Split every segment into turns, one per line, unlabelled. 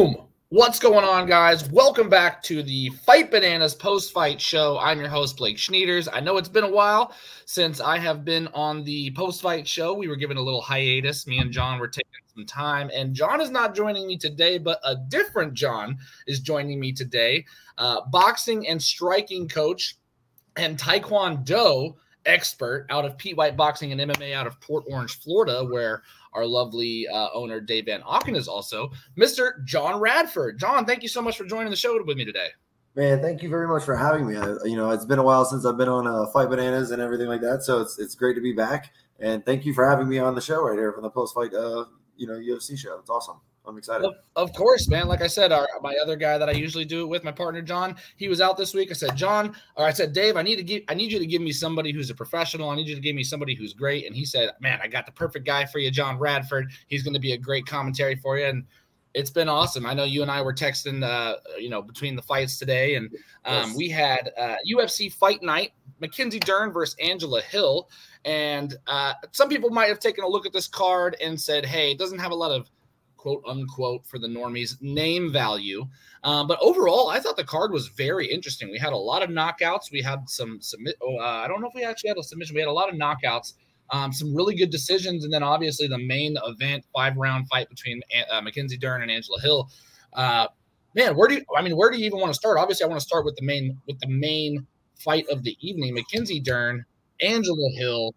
Boom! What's going on, guys? Welcome back to the Fight Bananas post fight show. I'm your host, Blake Schnieders. I know it's been a while since I have been on the post fight show. We were given a little hiatus. Me and John were taking some time, and John is not joining me today, but a different John is joining me today. Uh, boxing and striking coach and Taekwondo expert out of Pete White Boxing and MMA out of Port Orange, Florida, where our lovely uh, owner Dave Van Auken is also Mr. Jon Radford. John, thank you so much for joining the show with me today.
Man, thank you very much for having me. I, you know, it's been a while since I've been on uh, Fight Bananas and everything like that, so it's it's great to be back. And thank you for having me on the show right here from the post fight, uh, you know, UFC show. It's awesome. I'm excited.
Of, of, course, man. Like I said, our, my other guy that I usually do it with, my partner John, he was out this week. I said, John, or I said, Dave, I need to give, I need you to give me somebody who's a professional. I need you to give me somebody who's great. And he said, Man, I got the perfect guy for you, Jon Radford. He's going to be a great commentary for you. And it's been awesome. I know you and I were texting, uh, you know, between the fights today, and um, yes. we had uh, UFC Fight Night, Mackenzie Dern versus Angela Hill, and uh, some people might have taken a look at this card and said, "Hey, it doesn't have a lot of quote unquote for the normies name value. Uh, but overall, I thought the card was very interesting. We had a lot of knockouts. We had some submit. Oh, uh, I don't know if we actually had a submission. We had a lot of knockouts. Um, some really good decisions, and then obviously the main event five round fight between uh, Mackenzie Dern and Angela Hill. Uh, man, where do you? I mean, where do you even want to start? Obviously, I want to start with the main with the main fight of the evening: Mackenzie Dern, Angela Hill.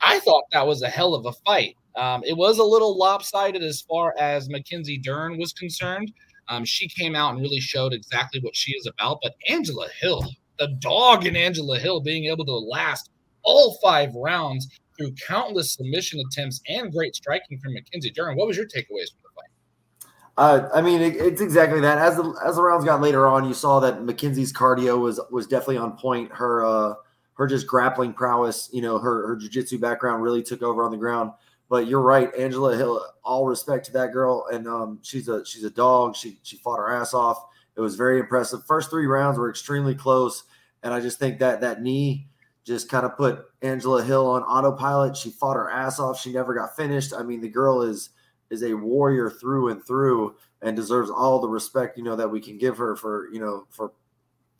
I thought that was a hell of a fight. Um, it was a little lopsided as far as Mackenzie Dern was concerned. Um, she came out and really showed exactly what she is about. But Angela Hill, the dog in Angela Hill, being able to last all five rounds through countless submission attempts and great striking from Mackenzie Dern. What was your takeaways from the fight?
Uh, I mean, it, it's exactly that. As the as the rounds got later on, you saw that Mackenzie's cardio was was definitely on point. Her uh, her just grappling prowess, you know, her her jiu-jitsu background really took over on the ground. But you're right, Angela Hill. All respect to that girl, and um, she's a she's a dog. She she fought her ass off. It was very impressive. First three rounds were extremely close, and I just think that that knee just kind of put Angela Hill on autopilot. She fought her ass off. She never got finished. I mean, the girl is is a warrior through and through, and deserves all the respect you know that we can give her for you know for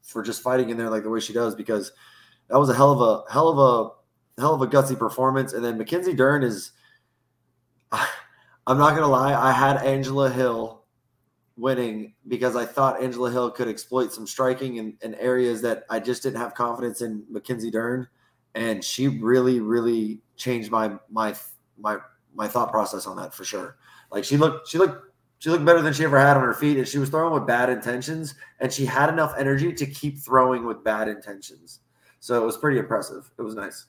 for just fighting in there like the way she does because that was a hell of a hell of a hell of a gutsy performance. And then Mackenzie Dern is I'm not gonna lie, I had Angela Hill winning because I thought Angela Hill could exploit some striking in, in areas that I just didn't have confidence in Mackenzie Dern, and she really, really changed my my my my thought process on that for sure. Like she looked, she looked, she looked better than she ever had on her feet, and she was throwing with bad intentions, and she had enough energy to keep throwing with bad intentions. So it was pretty impressive. It was nice.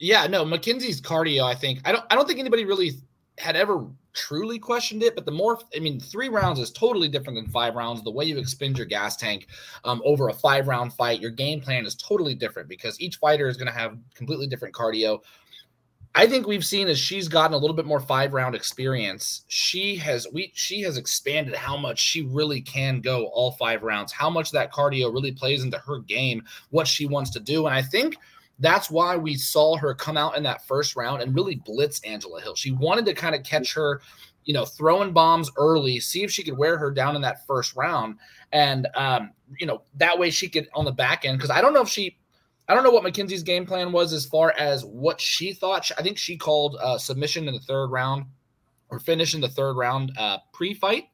Yeah, no, Mackenzie's cardio. I think I don't. I don't think anybody really had ever truly questioned it. But the more, I mean, three rounds is totally different than five rounds. The way you expend your gas tank um, over a five round fight, your game plan is totally different because each fighter is going to have completely different cardio. I think we've seen as she's gotten a little bit more five round experience, she has we she has expanded how much she really can go all five rounds, how much that cardio really plays into her game, what she wants to do. And I think that's why we saw her come out in that first round and really blitz Angela Hill. She wanted to kind of catch her, you know, throwing bombs early, see if she could wear her down in that first round. And, um, you know, that way she could on the back end. Cause I don't know if she, I don't know what Mackenzie's game plan was as far as what she thought. I think she called uh, submission in the third round or finish in the third round uh, pre fight.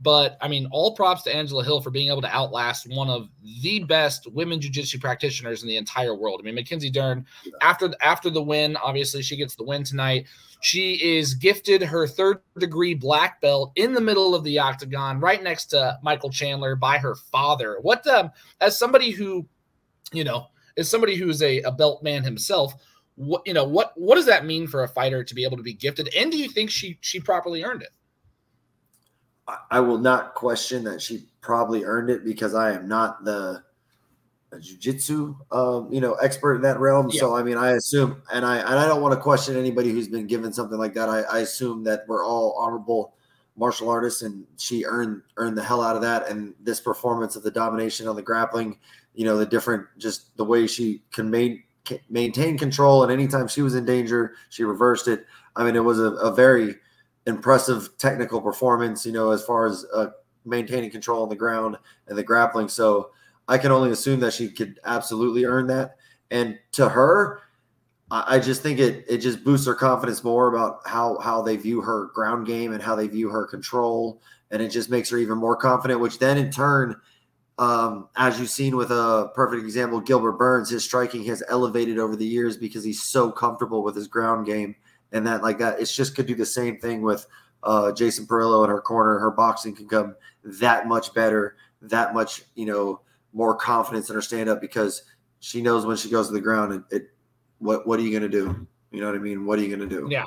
But I mean, all props to Angela Hill for being able to outlast one of the best women jiu-jitsu practitioners in the entire world. I mean, Mackenzie Dern, after after the win, obviously she gets the win tonight. She is gifted her third degree black belt in the middle of the octagon, right next to Michael Chandler by her father. What um, as somebody who, you know, is somebody who's a, a belt man himself, what you know, what what does that mean for a fighter to be able to be gifted? And do you think she she properly earned it?
I will not question that she probably earned it because I am not the jiu-jitsu um, you know expert in that realm. Yeah. so i mean i assume and i and i don't want to question anybody who's been given something like that. I, I assume that we're all honorable martial artists and she earned earned the hell out of that. And this performance of the domination on the grappling you know the different just the way she can main, maintain control and anytime she was in danger she reversed it. I mean it was a, a very impressive technical performance, you know, as far as uh, maintaining control on the ground and the grappling. So I can only assume that she could absolutely earn that. And to her, I just think it it just boosts her confidence more about how how they view her ground game and how they view her control, and it just makes her even more confident. Which then in turn, um, as you've seen with a perfect example, Gilbert Burns, his striking has elevated over the years because he's so comfortable with his ground game, and that like that it's just could do the same thing with uh, Jason Parillo in her corner. Her boxing can come that much better, that much you know more confidence in her stand up because she knows when she goes to the ground and it what what are you going to do? You know what I mean? What are you going to do?
Yeah.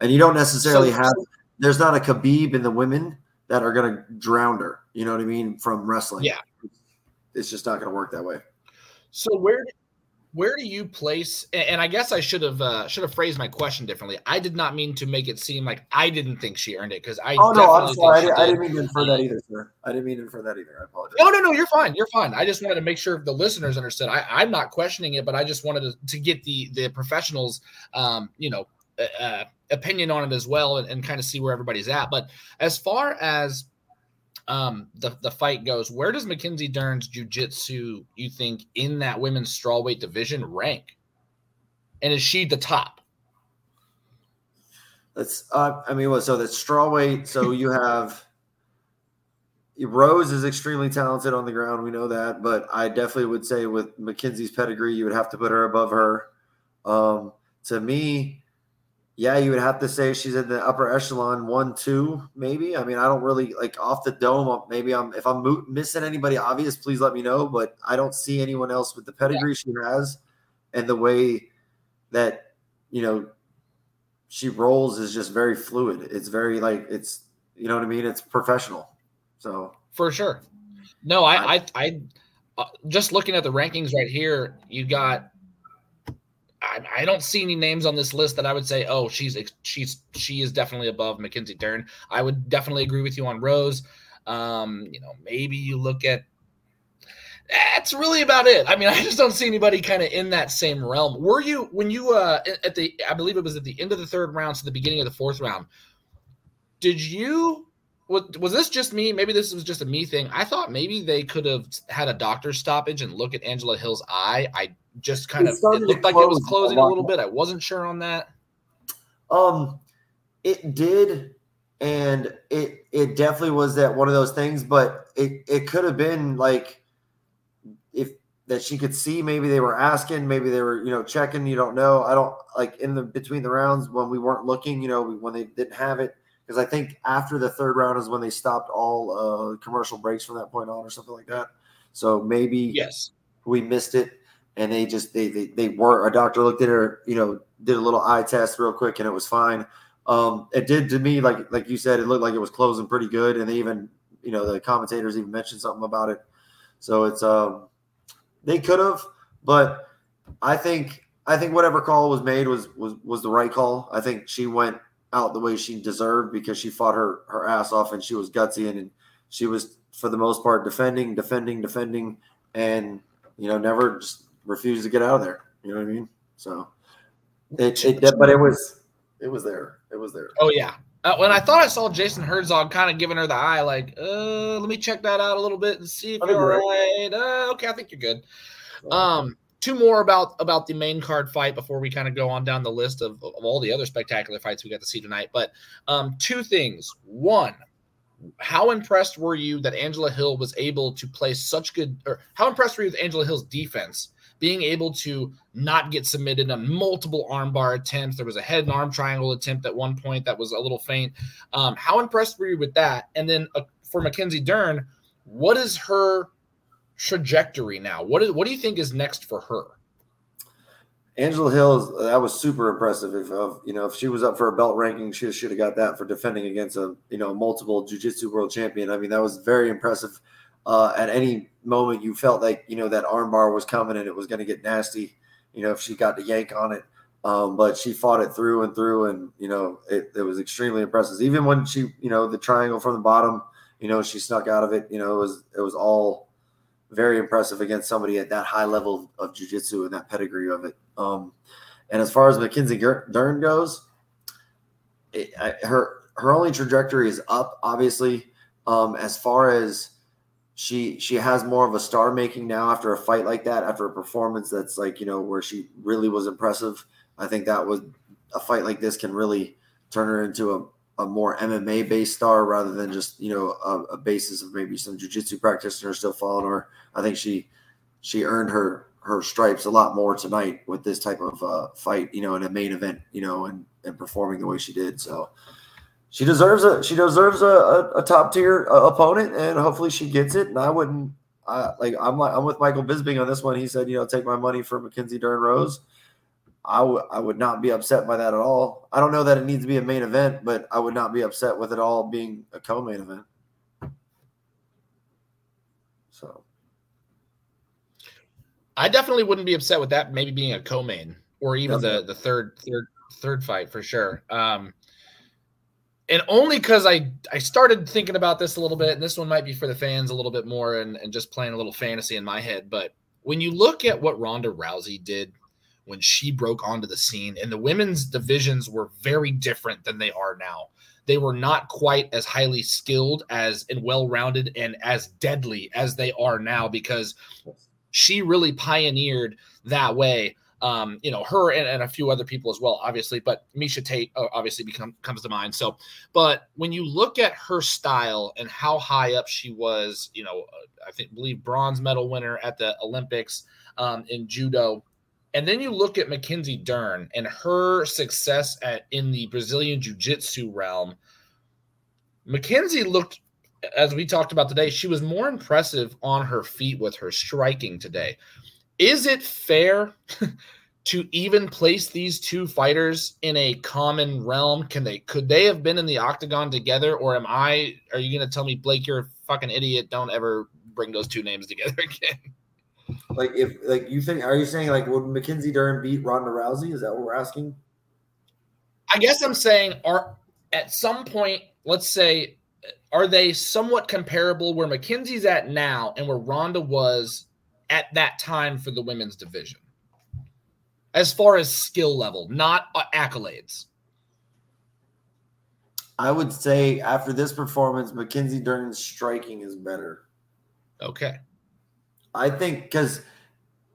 And you don't necessarily so, have. There's not a Khabib in the women that are going to drown her. You know what I mean? From wrestling.
Yeah.
It's just not going to work that way.
So where where do you place and i guess i should have uh, should have phrased my question differently. I did not mean to make it seem like i didn't think she earned it because i
oh no i'm sorry. I, did, I didn't mean to infer that either sir. I didn't mean to infer that either. I apologize.
No no no you're fine. You're fine. I just wanted to make sure the listeners understood. I, i'm not questioning it but i just wanted to, to get the the professionals um you know uh, uh opinion on it as well and, and kind of see where everybody's at. But as far as um, the the fight goes, where does Mackenzie Dern's jiu-jitsu you think in that women's strawweight division rank? And is she the top?
That's uh, I mean, so that's strawweight. So you have Rose is extremely talented on the ground. We know that, but I definitely would say with Mackenzie's pedigree, you would have to put her above her. Um, to me, yeah, you would have to say she's in the upper echelon, one, two, maybe. I mean, I don't really like off the dome. Maybe I'm if I'm missing anybody obvious, please let me know. But I don't see anyone else with the pedigree yeah. she has and the way that you know she rolls is just very fluid. It's very like it's you know what I mean. It's professional. So
for sure. No, I I, I uh, just looking at the rankings right here. You got I, I, don't see any names on this list that I would say, oh, she's she's she is definitely above Mackenzie Dern. I would definitely agree with you on Rose. Um, you know, maybe you look at that's really about it. I mean, I just don't see anybody kind of in that same realm. Were you when you uh at the I believe it was at the end of the third round to the beginning of the fourth round? Did you was, was this just me? Maybe this was just a me thing. I thought maybe they could have had a doctor stoppage and look at Angela Hill's eye. I just kind of it looked like it was closing a, a little bit. I wasn't sure on that.
Um, it did, and it it definitely was that one of those things. But it it could have been like if that she could see. Maybe they were asking. Maybe they were you know checking. You don't know. I don't like in the between the rounds when we weren't looking. You know when they didn't have it because I think after the third round is when they stopped all uh, commercial breaks from that point on or something like that. So maybe
yes,
we missed it and they just they they, they were a doctor looked at her, you know, did a little eye test real quick, and it was fine. Um, it did to me like like you said, it looked like it was closing pretty good, and they even you know the commentators even mentioned something about it. So it's um they could have, but I think I think whatever call was made was was was the right call. I think she went out the way she deserved because she fought her her ass off and she was gutsy and, and she was for the most part defending, defending, defending, and you know never just refused to get out of there. You know what I mean? So it, it but it was it was there. It was there.
Oh yeah. Uh, when I thought I saw Jason Herzog kind of giving her the eye, like, uh, let me check that out a little bit and see if you're right. Uh, okay, I think you're good. Um, two more about about the main card fight before we kind of go on down the list of, of all the other spectacular fights we got to see tonight. But um, two things. One, how impressed were you that Angela Hill was able to play such good, or how impressed were you with Angela Hill's defense being able to not get submitted on multiple armbar attempts. There was a head and arm triangle attempt at one point that was a little faint. Um, how impressed were you with that? And then uh, for Mackenzie Dern, what is her trajectory now? What is what do you think is next for her?
Angela Hill, that was super impressive. If uh, you know, if she was up for a belt ranking, she should have got that for defending against a you know multiple jiu-jitsu world champion. I mean, that was very impressive uh, at any moment you felt like you know that armbar was coming and it was going to get nasty. You know, if she got to yank on it, um, but she fought it through and through, and you know it, it was extremely impressive. Even when she, you know, the triangle from the bottom, you know, she snuck out of it. You know, it was it was all very impressive against somebody at that high level of jujitsu and that pedigree of it. Um, and as far as Mackenzie Dern goes, it, I, her her only trajectory is up, obviously. Um, as far as she she has more of a star making now after a fight like that, after a performance that's like, you know, where she really was impressive. I think that was a fight like this can really turn her into a, a more MMA based star rather than just, you know, a, a basis of maybe some jujitsu practitioners still following her. I think she she earned her her stripes a lot more tonight with this type of uh, fight, you know, in a main event, you know, and and performing the way she did. So she deserves a she deserves a, a, a top tier uh, opponent, and hopefully she gets it. And I wouldn't I, like I'm like I'm with Michael Bisping on this one. He said, you know, take my money for Mackenzie Dern Rose. I would I would not be upset by that at all. I don't know that it needs to be a main event, but I would not be upset with it all being a co-main event. So
I definitely wouldn't be upset with that maybe being a co-main or even the the third third third fight for sure. Um, and only because I I started thinking about this a little bit, and this one might be for the fans a little bit more, and and just playing a little fantasy in my head. But when you look at what Ronda Rousey did when she broke onto the scene, and the women's divisions were very different than they are now. They were not quite as highly skilled as and well rounded and as deadly as they are now because she really pioneered that way. Um, you know, her and, and, a few other people as well, obviously, but Miesha Tate uh, obviously become, comes to mind. So, but when you look at her style and how high up she was, you know, uh, I think believe bronze medal winner at the Olympics um, in judo, and then you look at Mackenzie Dern and her success at in the Brazilian Jiu-Jitsu realm. Mackenzie looked as we talked about today, she was more impressive on her feet with her striking today. Is it fair to even place these two fighters in a common realm? Can they could they have been in the octagon together, or am I? Are you going to tell me, Blake, you're a fucking idiot? Don't ever bring those two names together again.
Like if like you think, are you saying like would Mackenzie Dern beat Ronda Rousey? Is that what we're asking?
I guess I'm saying are at some point, let's say are they somewhat comparable where Mackenzie's at now and where Ronda was at that time for the women's division? As far as skill level, not uh, accolades.
I would say after this performance, Mackenzie Dern's striking is better.
Okay.
I think because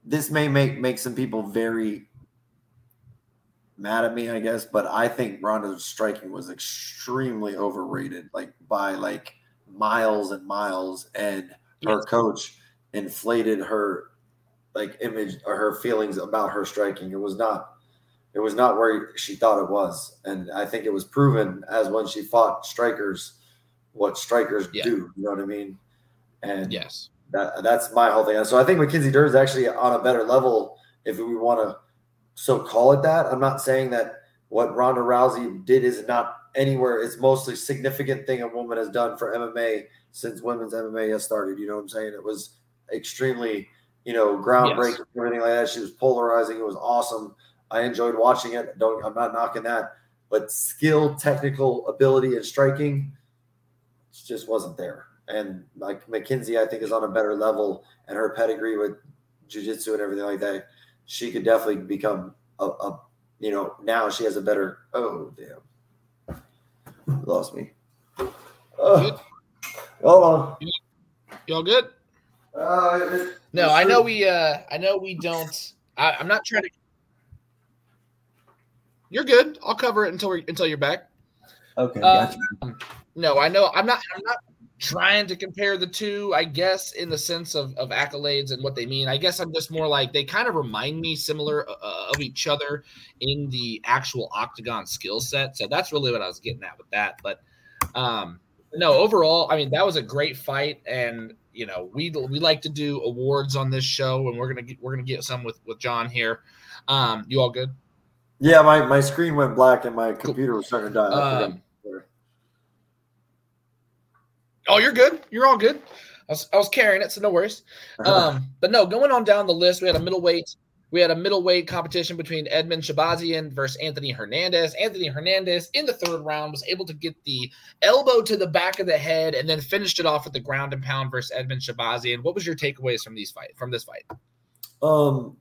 this may make make some people very mad at me, I guess, but I think Ronda's striking was extremely overrated, like by like miles and miles. And her yes. coach inflated her like image or her feelings about her striking. It was not it was not where she thought it was. And I think it was proven as when she fought strikers what strikers yeah. do. You know what I mean? And
yes,
that that's my whole thing. So I think Mackenzie Dern is actually on a better level if we want to so call it that. I'm not saying that what Ronda Rousey did is not anywhere. It's mostly significant thing a woman has done for MMA since women's MMA has started. You know what I'm saying? It was extremely, you know, groundbreaking, yes. everything like that. She was polarizing. It was awesome. I enjoyed watching it. Don't I'm not knocking that, but skill, technical ability, and striking just wasn't there. And like Mackenzie, I think is on a better level, and her pedigree with jiu-jitsu and everything like that she could definitely become a, a you know, now she has a better. Oh damn, lost me. Oh, hold on.
Y'all good?
Uh, it,
no, I know we. uh I know we don't. I, I'm not trying to. You're good. I'll cover it until we until you're back.
Okay. Gotcha.
Um, no, I know. I'm not. I'm not trying to compare the two, I guess, in the sense of, of accolades and what they mean. I guess I'm just more like they kind of remind me similar uh, uh, of each other in the actual octagon skill set. So that's really what I was getting at with that. But um, no, overall, I mean that was a great fight, and you know we we like to do awards on this show, and we're gonna get, we're gonna get some with with John here. Um, you all good?
Yeah, my my screen went black and my computer was starting to die. Um,
Oh, you're good. You're all good. I was, I was carrying it, so no worries. Um, but no, going on down the list, we had a middleweight. We had a middleweight competition between Edmen Shahbazyan versus Anthony Hernandez. Anthony Hernandez in the third round was able to get the elbow to the back of the head and then finished it off with the ground and pound versus Edmen Shahbazyan. What was your takeaways from these fight from this fight?
Um,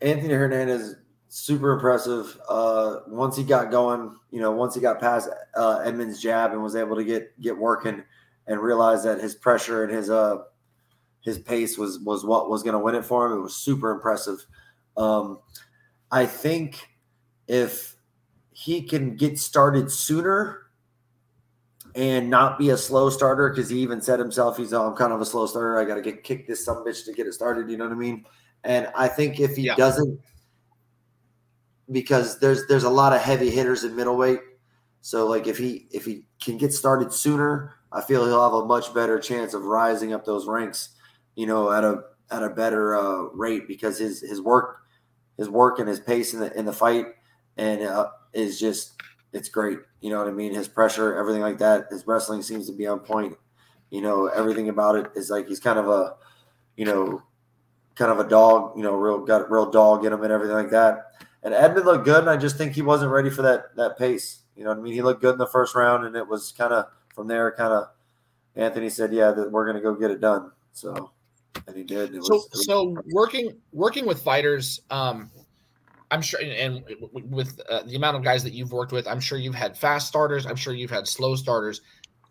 Anthony Hernandez super impressive. Uh, once he got going, you know, once he got past uh, Edmen's jab and was able to get get working and realize that his pressure and his uh his pace was was what was going to win it for him. It was super impressive. Um, I think if he can get started sooner and not be a slow starter, because he even said himself, he's oh, I'm kind of a slow starter. I got to get kick this some bitch to get it started. You know what I mean? And I think if he yeah. doesn't, because there's there's a lot of heavy hitters in middleweight. So like if he if he can get started sooner, I feel he'll have a much better chance of rising up those ranks you know, at a at a better uh, rate because his his work his work and his pace in the in the fight and uh, is just it's great. You know what I mean? His pressure, everything like that. His wrestling seems to be on point. You know, everything about it is like he's kind of a, you know, kind of a dog. You know, real got real dog in him and everything like that. And Edmen looked good, and I just think he wasn't ready for that that pace. You know what I mean? He looked good in the first round, and it was kind of from there. Kind of, Anthony said, "Yeah, that we're going to go get it done." So and he did.
so, was, so working working with fighters, um, I'm sure, and with uh, the amount of guys that you've worked with, I'm sure you've had fast starters. I'm sure you've had slow starters.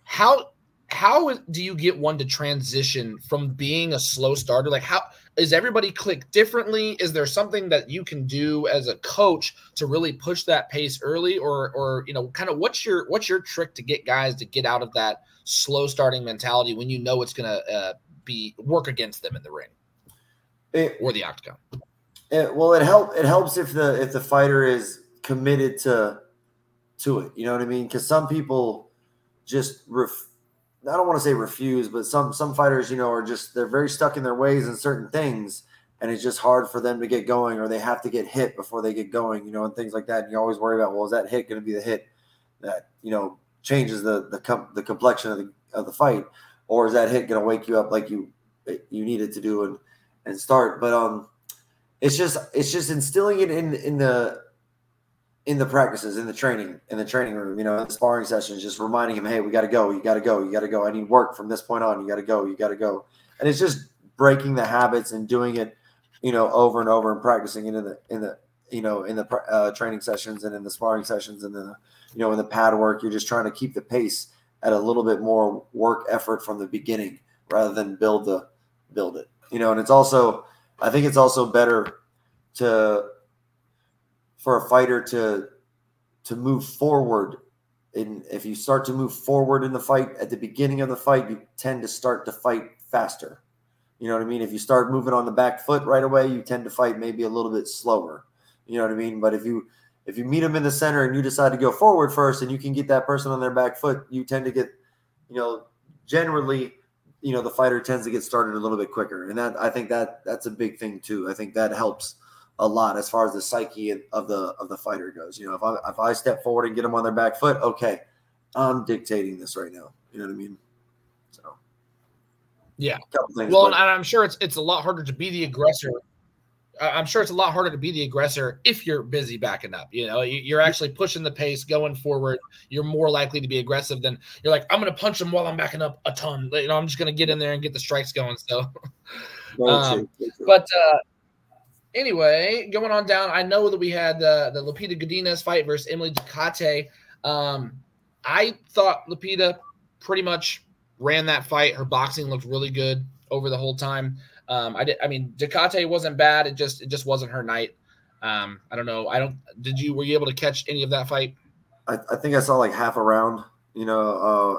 How how do you get one to transition from being a slow starter? Like, how is everybody click differently? Is there something that you can do as a coach to really push that pace early, or or you know, kind of what's your what's your trick to get guys to get out of that slow starting mentality when you know it's going to uh, be work against them in the ring it, or the octagon.
It, well, it help it helps if the if the fighter is committed to to it. You know what I mean? Because some people just ref, I don't want to say refuse, but some some fighters, you know, are just they're very stuck in their ways in certain things, and it's just hard for them to get going, or they have to get hit before they get going, you know, and things like that. And you always worry about, well, is that hit going to be the hit that you know changes the the com- the complexion of the of the fight? Or is that hit going to wake you up like you you needed to do and and start? But um, it's just it's just instilling it in in the in the practices, in the training, in the training room, you know, in the sparring sessions, just reminding him, hey, we got to go, you got to go, you got to go. I need work from this point on. You got to go, you got to go. And it's just breaking the habits and doing it, you know, over and over and practicing it in the in the you know in the uh, training sessions and in the sparring sessions and then you know in the pad work. You're just trying to keep the pace at a little bit more work effort from the beginning rather than build the build it. You know, and it's also I think it's also better to for a fighter to to move forward and if you start to move forward in the fight at the beginning of the fight, you tend to start to fight faster. You know what I mean? If you start moving on the back foot right away, you tend to fight maybe a little bit slower. You know what I mean? But if you if you meet them in the center and you decide to go forward first and you can get that person on their back foot, you tend to get, you know, generally, you know, the fighter tends to get started a little bit quicker. And that I think that that's a big thing too. I think that helps a lot as far as the psyche of the of the fighter goes. You know, if I if I step forward and get them on their back foot, okay, I'm dictating this right now. You know what I mean? So
yeah. Things, well, but, and I'm sure it's it's a lot harder to be the aggressor I'm sure it's a lot harder to be the aggressor if you're busy backing up. You know, you're actually pushing the pace, going forward. You're more likely to be aggressive than you're like, I'm going to punch them while I'm backing up a ton. You know, I'm just going to get in there and get the strikes going. So, um, but uh, anyway, going on down, I know that we had uh, the Lupita Godinez fight versus Emily Ducote. Um, I thought Lupita pretty much ran that fight. Her boxing looked really good over the whole time. Um, I did. I mean, Ducote wasn't bad. It just it just wasn't her night. Um, I don't know. I don't. Did you were you able to catch any of that fight?
I, I think I saw like half a round. You know,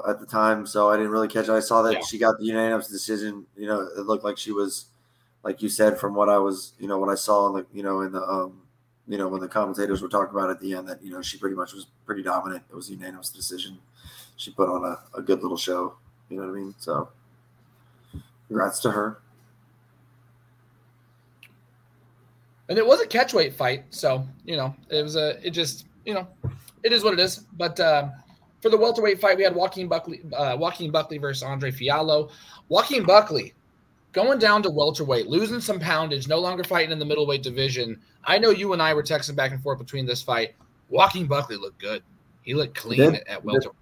uh, at the time, so I didn't really catch it. I saw that yeah. she got the unanimous decision. You know, it looked like she was, like you said, from what I was, you know, what I saw in the, you know, in the, um, you know, when the commentators were talking about at the end that you know she pretty much was pretty dominant. It was a unanimous decision. She put on a, a good little show. You know what I mean? So, congrats to her.
And it was a catchweight fight. So you know, it was a it just you know, it is what it is. But uh, for the welterweight fight, we had Joaquin Buckley, uh, Joaquin Buckley versus Andre Fialho. Joaquin Buckley going down to welterweight, losing some poundage, no longer fighting in the middleweight division. I know you and I were texting back and forth between this fight. Joaquin Buckley looked good. He looked clean at, at welterweight.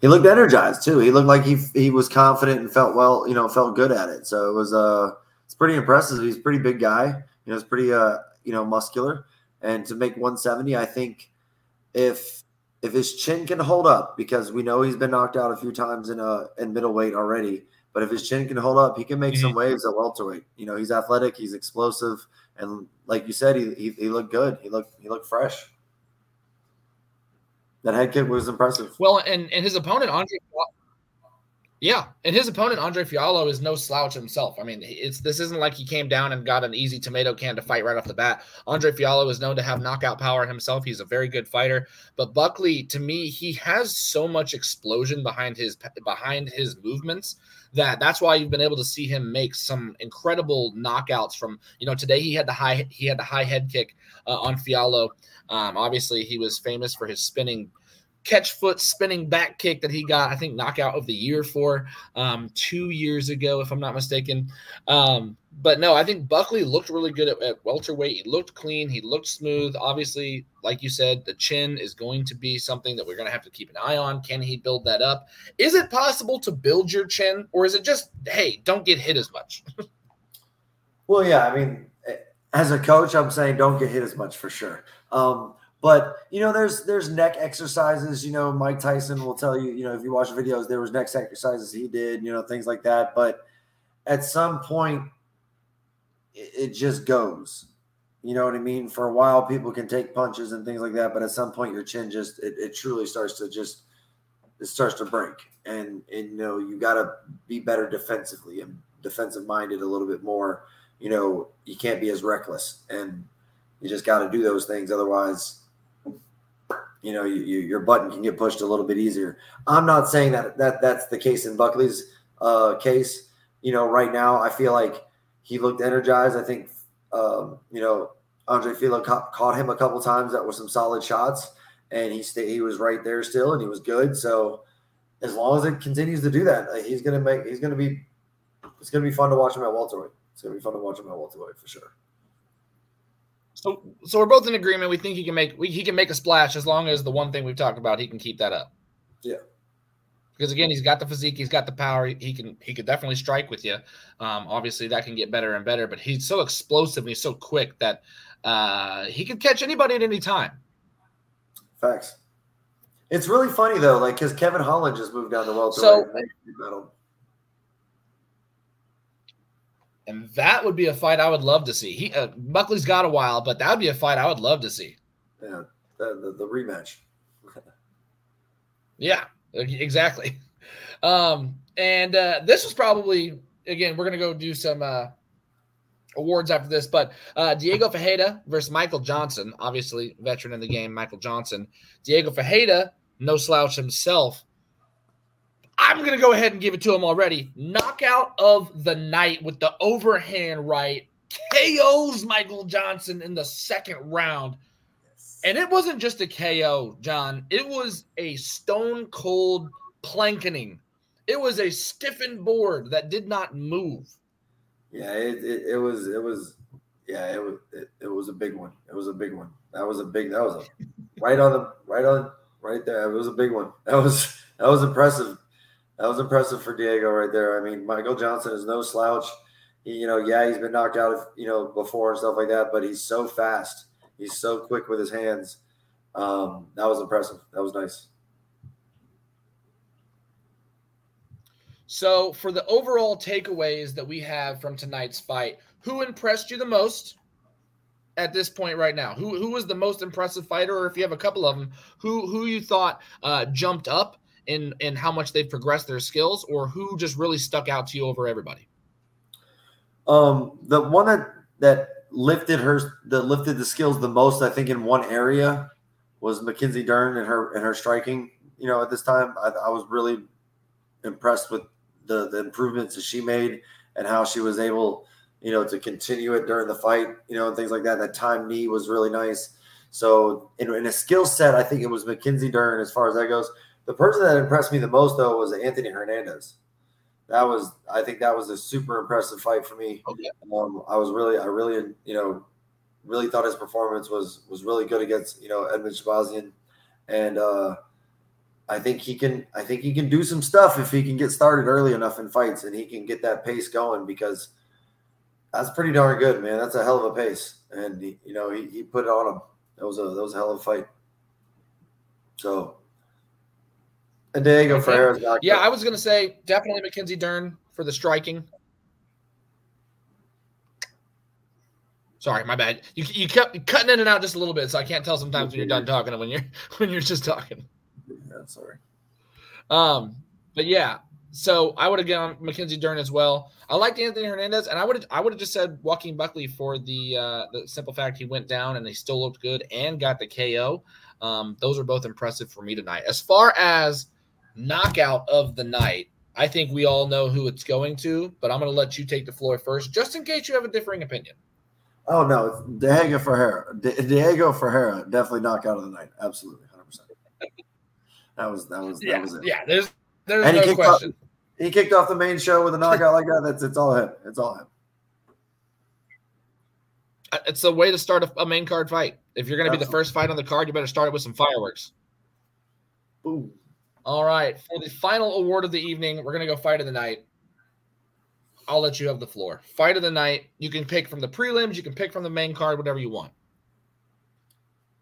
He looked energized too. He looked like he he was confident and felt well, you know, felt good at it. So it was uh it's pretty impressive. He's a pretty big guy. You know, it's pretty. Uh, you know, muscular. And to make 170, I think if if his chin can hold up, because we know he's been knocked out a few times in uh in middleweight already, but if his chin can hold up, he can make mm-hmm. some waves at welterweight. You know, he's athletic, he's explosive, and like you said, he, he, he looked good. He looked he looked fresh. That head kick was impressive.
Well, and and his opponent Andre yeah, and his opponent Andre Fialho is no slouch himself. I mean, it's this isn't like he came down and got an easy tomato can to fight right off the bat. Andre Fialho is known to have knockout power himself. He's a very good fighter, but Buckley, to me, he has so much explosion behind his behind his movements that that's why you've been able to see him make some incredible knockouts. From you know, today he had the high he had the high head kick uh, on Fialho. Um, obviously, he was famous for his spinning catch foot spinning back kick that he got, I think, knockout of the year for um, two years ago, if I'm not mistaken. Um, but no, I think Buckley looked really good at, at, welterweight. He looked clean. He looked smooth. Obviously, like you said, the chin is going to be something that we're going to have to keep an eye on. Can he build that up? Is it possible to build your chin, or is it just, hey, don't get hit as much?
well, yeah. I mean, as a coach, I'm saying don't get hit as much for sure. Um, but you know, there's there's neck exercises. You know, Mike Tyson will tell you. You know, if you watch videos, there was neck exercises he did. You know, things like that. But at some point, it, it just goes. You know what I mean? For a while, people can take punches and things like that, but at some point, your chin just it, it truly starts to just it starts to break, and and you know you got to be better defensively and defensive minded a little bit more. You know, you can't be as reckless, and you just got to do those things. Otherwise, you know, you, you, your button can get pushed a little bit easier. I'm not saying that that that's the case in Buckley's uh, case. You know, right now I feel like he looked energized. I think um, you know Andre Fialho ca- caught him a couple times that were some solid shots, and he stayed. He was right there still, and he was good. So as long as it continues to do that, he's gonna make. He's gonna be. It's gonna be fun to watch him at welterweight. It's gonna be fun to watch him at welterweight for sure.
So, so we're both in agreement. We think he can make we, he can make a splash as long as the one thing we've talked about he can keep that up.
Yeah.
Because again, he's got the physique, he's got the power. He, he can he could definitely strike with you. Um, obviously, that can get better and better. But he's so explosive and he's so quick that uh, he can catch anybody at any time.
Facts. It's really funny though, like because Kevin Holland just moved down to welterweight.
So, and that would be a fight I would love to see. He uh, Buckley's got a while, but that would be a fight I would love to see.
Yeah, the, the, the rematch.
yeah, exactly. Um, and uh, this was probably again we're gonna go do some uh, awards after this, but uh, Diego Ferreira versus Michael Johnson, obviously veteran in the game, Michael Johnson. Diego Ferreira, no slouch himself, I'm going to go ahead and give it to him already. Knockout of the night with the overhand right. KOs Michael Johnson in the second round. And it wasn't just a KO, John. It was a stone cold plankening. It was a stiffened board that did not move.
Yeah, it, it, it was it was yeah, it was it, it was a big one. It was a big one. That was a big that was a right on the right on right there. It was a big one. That was that was impressive that was impressive for Diego right there. I mean, Michael Johnson is no slouch. He, you know, yeah, he's been knocked out, of, you know, before and stuff like that, but he's so fast. He's so quick with his hands. Um, that was impressive. That was nice.
So, for the overall takeaways that we have from tonight's fight, who impressed you the most at this point right now? Who who was the most impressive fighter, or if you have a couple of them, who who you thought uh, jumped up in in how much they've progressed their skills, or who just really stuck out to you over everybody?
Um, the one that that lifted her that lifted the skills the most, I think, in one area was Mackenzie Dern and her and her striking. You know, at this time, I, I was really impressed with the the improvements that she made and how she was able, you know, to continue it during the fight. You know, and things like that. That time knee was really nice. So in, in a skill set, I think it was Mackenzie Dern as far as that goes. The person that impressed me the most though was Anthony Hernandez. That was, I think, that was a super impressive fight for me. Okay. Um, I was really, I really, you know, really thought his performance was was really good against you know Edmen Shahbazyan, and uh, I think he can, I think he can do some stuff if he can get started early enough in fights and he can get that pace going because that's pretty darn good, man. That's a hell of a pace. and he, you know he, he put it on him. That was a that was a hell of a fight. So, and Diego okay. Ferreira.
Yeah, I was gonna say definitely Mackenzie Dern for the striking. Sorry, my bad. You you kept cutting in and out just a little bit, so I can't tell sometimes when you're done talking and when you're when you're just talking.
Yeah, sorry.
Um, but yeah, so I would have gone Mackenzie Dern as well. I liked Anthony Hernandez, and I would I would have just said Joaquin Buckley for the uh, the simple fact he went down and they still looked good and got the KO. Um, those are both impressive for me tonight. As far as knockout of the night, I think we all know who it's going to, but I'm going to let you take the floor first, just in case you have a differing opinion.
Oh no, Diego Ferreira. Diego Ferreira definitely knockout of the night. Absolutely, hundred percent. That was that was
yeah,
that was it.
Yeah, there's there's and no
he
question.
Off, he kicked off the main show with a knockout like that. That's it's all him. It's all him.
Uh, it's a way to start a, a main card fight. If you're going to be the first fight on the card, you better start it with some fireworks.
Boom.
All right, for the final award of the evening, we're going to go fight of the night. I'll let you have the floor. Fight of the night. You can pick from the prelims. You can pick from the main card. Whatever you want.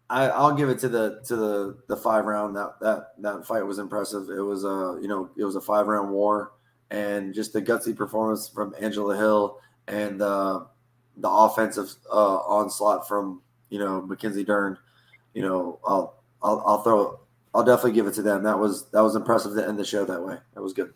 I, will give it to the to the the five round. That that that fight was impressive. It was a you know it was a five round war, and just the gutsy performance from Angela Hill and uh, the offensive uh, onslaught from you know Mackenzie Dern. You know I'll I'll I'll throw I'll definitely give it to them. That was that was impressive to end the show that way. That was good.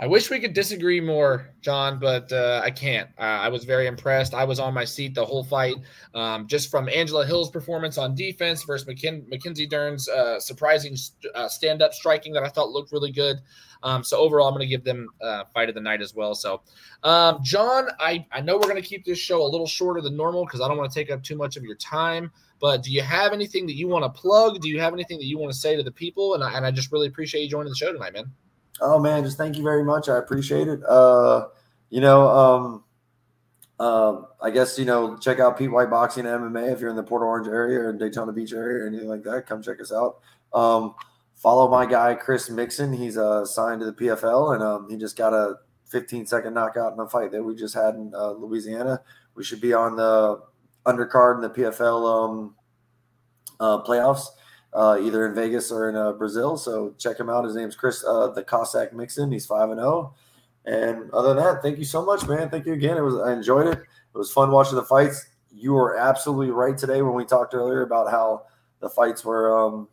I wish we could disagree more, John, but uh, I can't. Uh, I was very impressed. I was on my seat the whole fight, um, just from Angela Hill's performance on defense versus McKin- Mackenzie Dern's uh, surprising uh, stand-up striking that I thought looked really good. Um, so overall, I'm going to give them uh, fight of the night as well. So, um, John, I, I know we're going to keep this show a little shorter than normal because I don't want to take up too much of your time. But do you have anything that you want to plug? Do you have anything that you want to say to the people? And I, and I just really appreciate you joining the show tonight, man.
Oh man, just thank you very much. I appreciate it. Uh, you know, um, uh, I guess you know, check out Pete White Boxing and MMA if you're in the Port Orange area or Daytona Beach area or anything like that. Come check us out. Um, follow my guy Chris Mixon. He's uh, signed to the PFL and um, he just got a 15 second knockout in a fight that we just had in uh, Louisiana. We should be on the undercard in the PFL um, uh, playoffs uh, either in Vegas or in uh, Brazil. So check him out. His name's Chris, uh, the Cossack Mixon. He's five and zero. Oh. And other than that, thank you so much, man. Thank you again. It was I enjoyed it. It was fun watching the fights. You were absolutely right today when we talked earlier about how the fights were, um,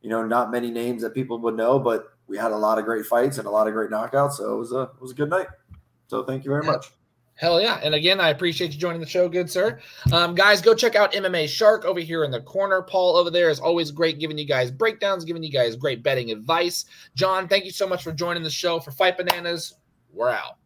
you know, not many names that people would know, but we had a lot of great fights and a lot of great knockouts. So it was a it was a good night. So thank you very much.
Hell yeah. And again, I appreciate you joining the show, good sir. Um, guys, go check out MMA Shark over here in the corner. Paul over there is always great giving you guys breakdowns, giving you guys great betting advice. John, thank you so much for joining the show for Fight Bananas. We're out.